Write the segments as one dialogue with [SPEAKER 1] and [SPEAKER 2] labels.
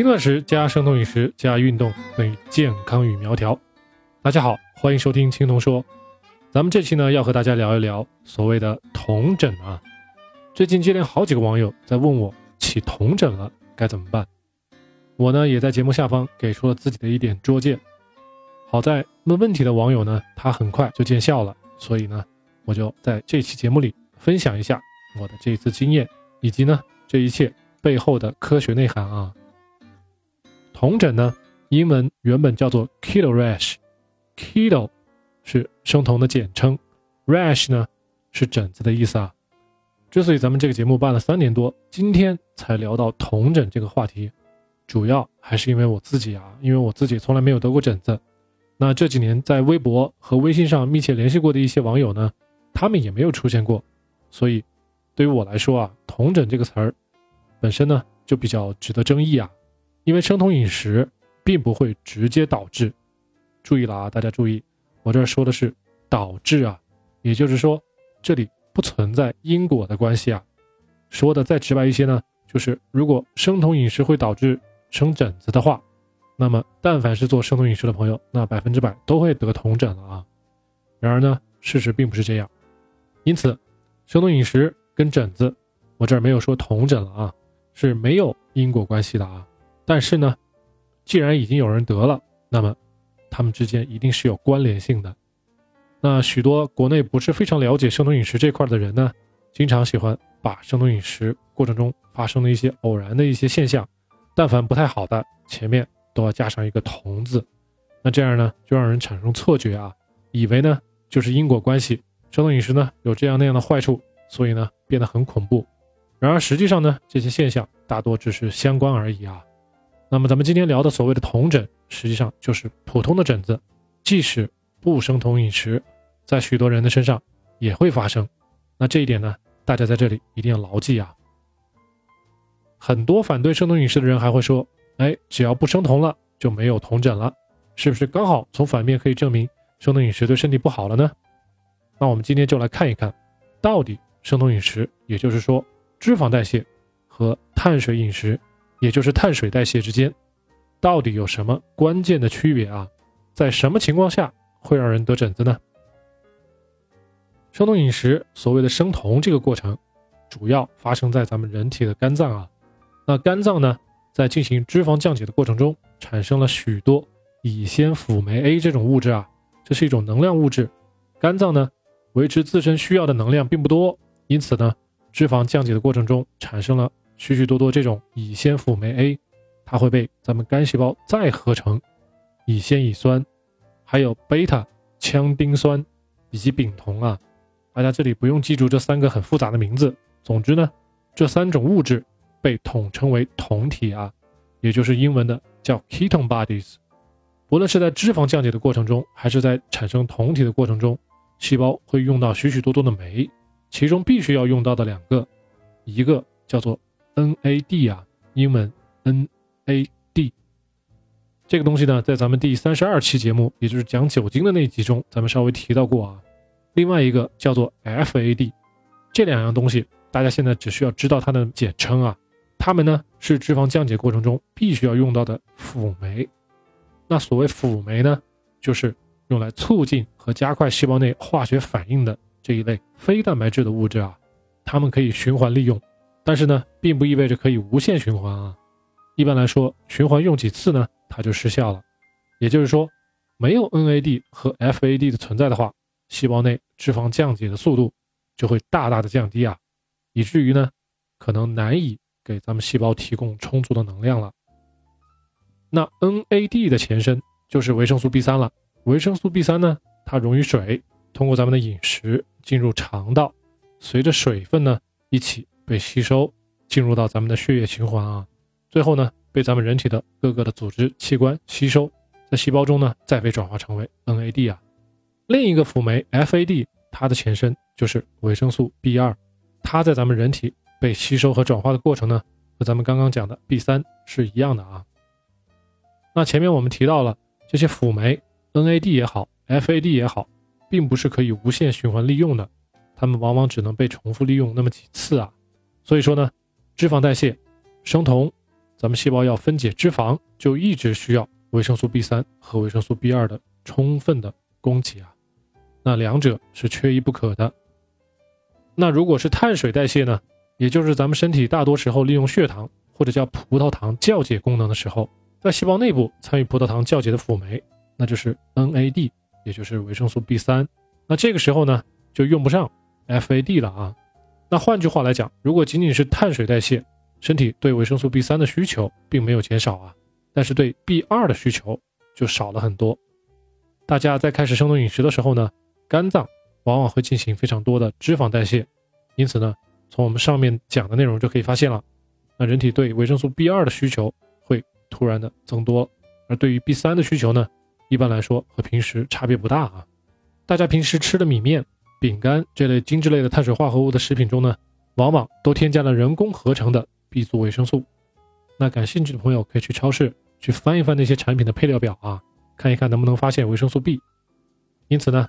[SPEAKER 1] 轻断食加生酮饮食加运动等于健康与苗条。大家好，欢迎收听青铜说。咱们这期呢要和大家聊一聊所谓的酮疹啊。最近接连好几个网友在问我起酮疹了该怎么办，我呢也在节目下方给出了自己的一点拙见。好在问问题的网友呢，他很快就见效了，所以呢，我就在这期节目里分享一下我的这一次经验，以及呢这一切背后的科学内涵啊。酮疹呢，英文原本叫做 keto rash，keto 是生酮的简称，rash 呢是疹子的意思啊。之所以咱们这个节目办了三年多，今天才聊到酮疹这个话题，主要还是因为我自己啊，因为我自己从来没有得过疹子。那这几年在微博和微信上密切联系过的一些网友呢，他们也没有出现过，所以对于我来说啊，酮疹这个词儿本身呢就比较值得争议啊。因为生酮饮食并不会直接导致，注意了啊，大家注意，我这儿说的是导致啊，也就是说这里不存在因果的关系啊。说的再直白一些呢，就是如果生酮饮食会导致生疹子的话，那么但凡是做生酮饮食的朋友，那百分之百都会得酮疹了啊。然而呢，事实并不是这样，因此生酮饮食跟疹子，我这儿没有说酮疹了啊，是没有因果关系的啊。但是呢，既然已经有人得了，那么他们之间一定是有关联性的。那许多国内不是非常了解生酮饮食这块的人呢，经常喜欢把生酮饮食过程中发生的一些偶然的一些现象，但凡不太好的，前面都要加上一个“同”字。那这样呢，就让人产生错觉啊，以为呢就是因果关系，生酮饮食呢有这样那样的坏处，所以呢变得很恐怖。然而实际上呢，这些现象大多只是相关而已啊。那么咱们今天聊的所谓的酮疹，实际上就是普通的疹子，即使不生酮饮食，在许多人的身上也会发生。那这一点呢，大家在这里一定要牢记啊。很多反对生酮饮食的人还会说：“哎，只要不生酮了，就没有酮疹了，是不是刚好从反面可以证明生酮饮食对身体不好了呢？”那我们今天就来看一看，到底生酮饮食，也就是说脂肪代谢和碳水饮食。也就是碳水代谢之间，到底有什么关键的区别啊？在什么情况下会让人得疹子呢？生酮饮食所谓的生酮这个过程，主要发生在咱们人体的肝脏啊。那肝脏呢，在进行脂肪降解的过程中，产生了许多乙酰辅酶 A 这种物质啊，这是一种能量物质。肝脏呢，维持自身需要的能量并不多，因此呢，脂肪降解的过程中产生了。许许多多这种乙酰辅酶 A，它会被咱们肝细胞再合成乙酰乙酸，还有贝塔羟丁酸以及丙酮啊。大家这里不用记住这三个很复杂的名字。总之呢，这三种物质被统称为酮体啊，也就是英文的叫 ketone bodies。无论是在脂肪降解的过程中，还是在产生酮体的过程中，细胞会用到许许多多的酶，其中必须要用到的两个，一个叫做。NAD 啊，英文 NAD 这个东西呢，在咱们第三十二期节目，也就是讲酒精的那集中，咱们稍微提到过啊。另外一个叫做 FAD，这两样东西大家现在只需要知道它的简称啊。它们呢是脂肪降解过程中必须要用到的辅酶。那所谓辅酶呢，就是用来促进和加快细胞内化学反应的这一类非蛋白质的物质啊，它们可以循环利用。但是呢，并不意味着可以无限循环啊。一般来说，循环用几次呢，它就失效了。也就是说，没有 NAD 和 FAD 的存在的话，细胞内脂肪降解的速度就会大大的降低啊，以至于呢，可能难以给咱们细胞提供充足的能量了。那 NAD 的前身就是维生素 B3 了。维生素 B3 呢，它溶于水，通过咱们的饮食进入肠道，随着水分呢一起。被吸收进入到咱们的血液循环啊，最后呢被咱们人体的各个的组织器官吸收，在细胞中呢再被转化成为 NAD 啊。另一个辅酶 FAD，它的前身就是维生素 B2，它在咱们人体被吸收和转化的过程呢，和咱们刚刚讲的 B3 是一样的啊。那前面我们提到了这些辅酶 NAD 也好，FAD 也好，并不是可以无限循环利用的，它们往往只能被重复利用那么几次啊。所以说呢，脂肪代谢、生酮、咱们细胞要分解脂肪，就一直需要维生素 B 三和维生素 B 二的充分的供给啊。那两者是缺一不可的。那如果是碳水代谢呢？也就是咱们身体大多时候利用血糖或者叫葡萄糖酵解功能的时候，在细胞内部参与葡萄糖酵解的辅酶，那就是 NAD，也就是维生素 B 三。那这个时候呢，就用不上 FAD 了啊。那换句话来讲，如果仅仅是碳水代谢，身体对维生素 B 三的需求并没有减少啊，但是对 B 二的需求就少了很多。大家在开始生酮饮食的时候呢，肝脏往往会进行非常多的脂肪代谢，因此呢，从我们上面讲的内容就可以发现了，那人体对维生素 B 二的需求会突然的增多，而对于 B 三的需求呢，一般来说和平时差别不大啊。大家平时吃的米面、饼干这类精致类的碳水化合物的食品中呢，往往都添加了人工合成的。B 族维生素，那感兴趣的朋友可以去超市去翻一翻那些产品的配料表啊，看一看能不能发现维生素 B。因此呢，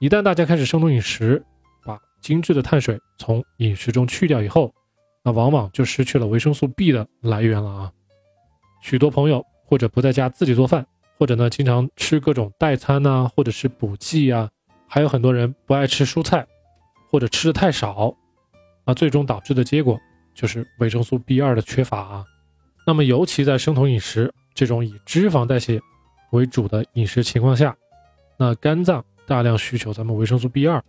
[SPEAKER 1] 一旦大家开始生酮饮食，把精致的碳水从饮食中去掉以后，那往往就失去了维生素 B 的来源了啊。许多朋友或者不在家自己做饭，或者呢经常吃各种代餐呐，或者是补剂啊，还有很多人不爱吃蔬菜，或者吃的太少，那最终导致的结果。就是维生素 B 二的缺乏啊，那么尤其在生酮饮食这种以脂肪代谢为主的饮食情况下，那肝脏大量需求咱们维生素 B 二，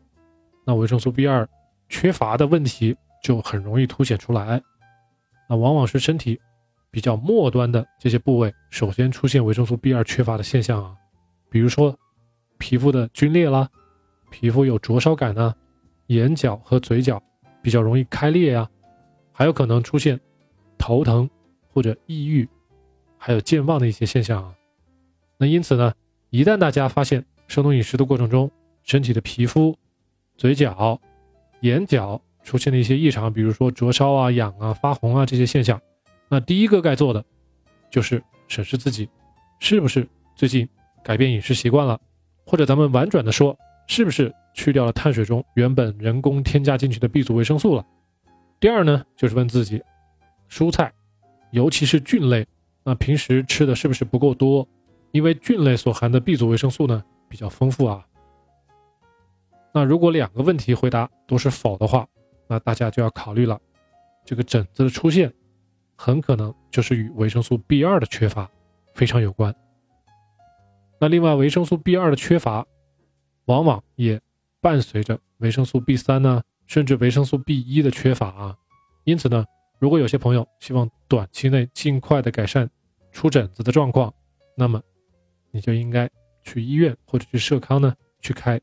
[SPEAKER 1] 那维生素 B 二缺乏的问题就很容易凸显出来，那往往是身体比较末端的这些部位首先出现维生素 B 二缺乏的现象啊，比如说皮肤的皲裂啦，皮肤有灼烧感呢，眼角和嘴角比较容易开裂呀。还有可能出现头疼或者抑郁，还有健忘的一些现象啊。那因此呢，一旦大家发现生酮饮食的过程中，身体的皮肤、嘴角、眼角出现了一些异常，比如说灼烧啊、痒啊、发红啊这些现象，那第一个该做的就是审视自己是不是最近改变饮食习惯了，或者咱们婉转的说，是不是去掉了碳水中原本人工添加进去的 B 族维生素了。第二呢，就是问自己，蔬菜，尤其是菌类，那平时吃的是不是不够多？因为菌类所含的 B 族维生素呢比较丰富啊。那如果两个问题回答都是否的话，那大家就要考虑了，这个疹子的出现，很可能就是与维生素 B 二的缺乏非常有关。那另外，维生素 B 二的缺乏，往往也伴随着维生素 B 三呢。甚至维生素 B 一的缺乏啊，因此呢，如果有些朋友希望短期内尽快的改善出疹子的状况，那么你就应该去医院或者去社康呢去开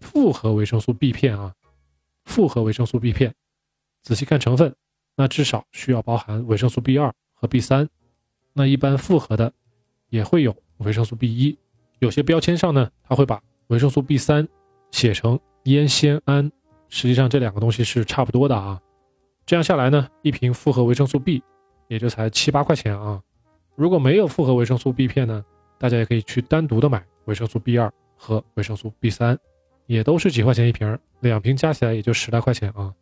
[SPEAKER 1] 复合维生素 B 片啊，复合维生素 B 片，仔细看成分，那至少需要包含维生素 B 二和 B 三，那一般复合的也会有维生素 B 一，有些标签上呢，它会把维生素 B 三写成烟酰胺。实际上这两个东西是差不多的啊，这样下来呢，一瓶复合维生素 B 也就才七八块钱啊。如果没有复合维生素 B 片呢，大家也可以去单独的买维生素 B 二和维生素 B 三，也都是几块钱一瓶，两瓶加起来也就十来块钱啊。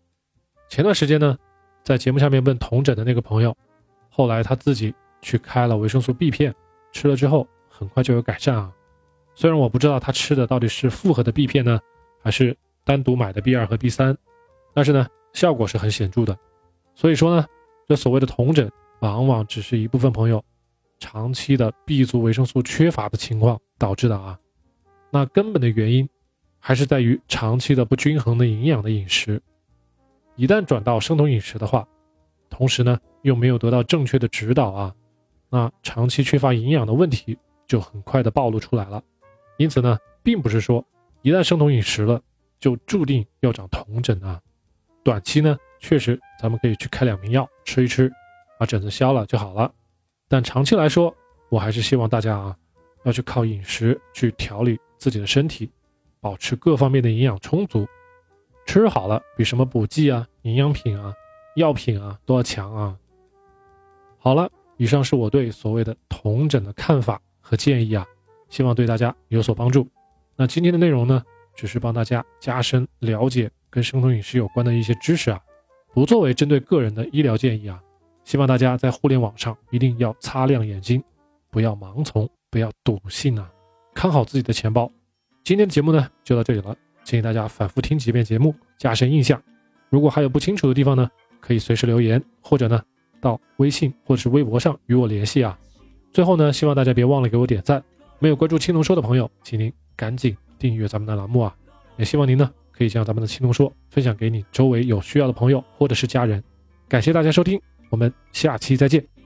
[SPEAKER 1] 前段时间呢，在节目下面问同诊的那个朋友，后来他自己去开了维生素 B 片，吃了之后很快就有改善啊。虽然我不知道他吃的到底是复合的 B 片呢，还是。单独买的 B 二和 B 三，但是呢，效果是很显著的。所以说呢，这所谓的同诊，往往只是一部分朋友长期的 B 族维生素缺乏的情况导致的啊。那根本的原因还是在于长期的不均衡的营养的饮食。一旦转到生酮饮食的话，同时呢又没有得到正确的指导啊，那长期缺乏营养的问题就很快的暴露出来了。因此呢，并不是说一旦生酮饮食了。就注定要长酮疹啊！短期呢，确实咱们可以去开两瓶药吃一吃，把疹子消了就好了。但长期来说，我还是希望大家啊，要去靠饮食去调理自己的身体，保持各方面的营养充足，吃好了比什么补剂啊、营养品啊、药品啊都要强啊。好了，以上是我对所谓的酮疹的看法和建议啊，希望对大家有所帮助。那今天的内容呢？只是帮大家加深了解跟生酮饮食有关的一些知识啊，不作为针对个人的医疗建议啊。希望大家在互联网上一定要擦亮眼睛，不要盲从，不要笃信啊，看好自己的钱包。今天的节目呢就到这里了，建议大家反复听几遍节目，加深印象。如果还有不清楚的地方呢，可以随时留言，或者呢到微信或者是微博上与我联系啊。最后呢，希望大家别忘了给我点赞。没有关注青龙说的朋友，请您赶紧订阅咱们的栏目啊！也希望您呢可以将咱们的青龙说分享给你周围有需要的朋友或者是家人。感谢大家收听，我们下期再见。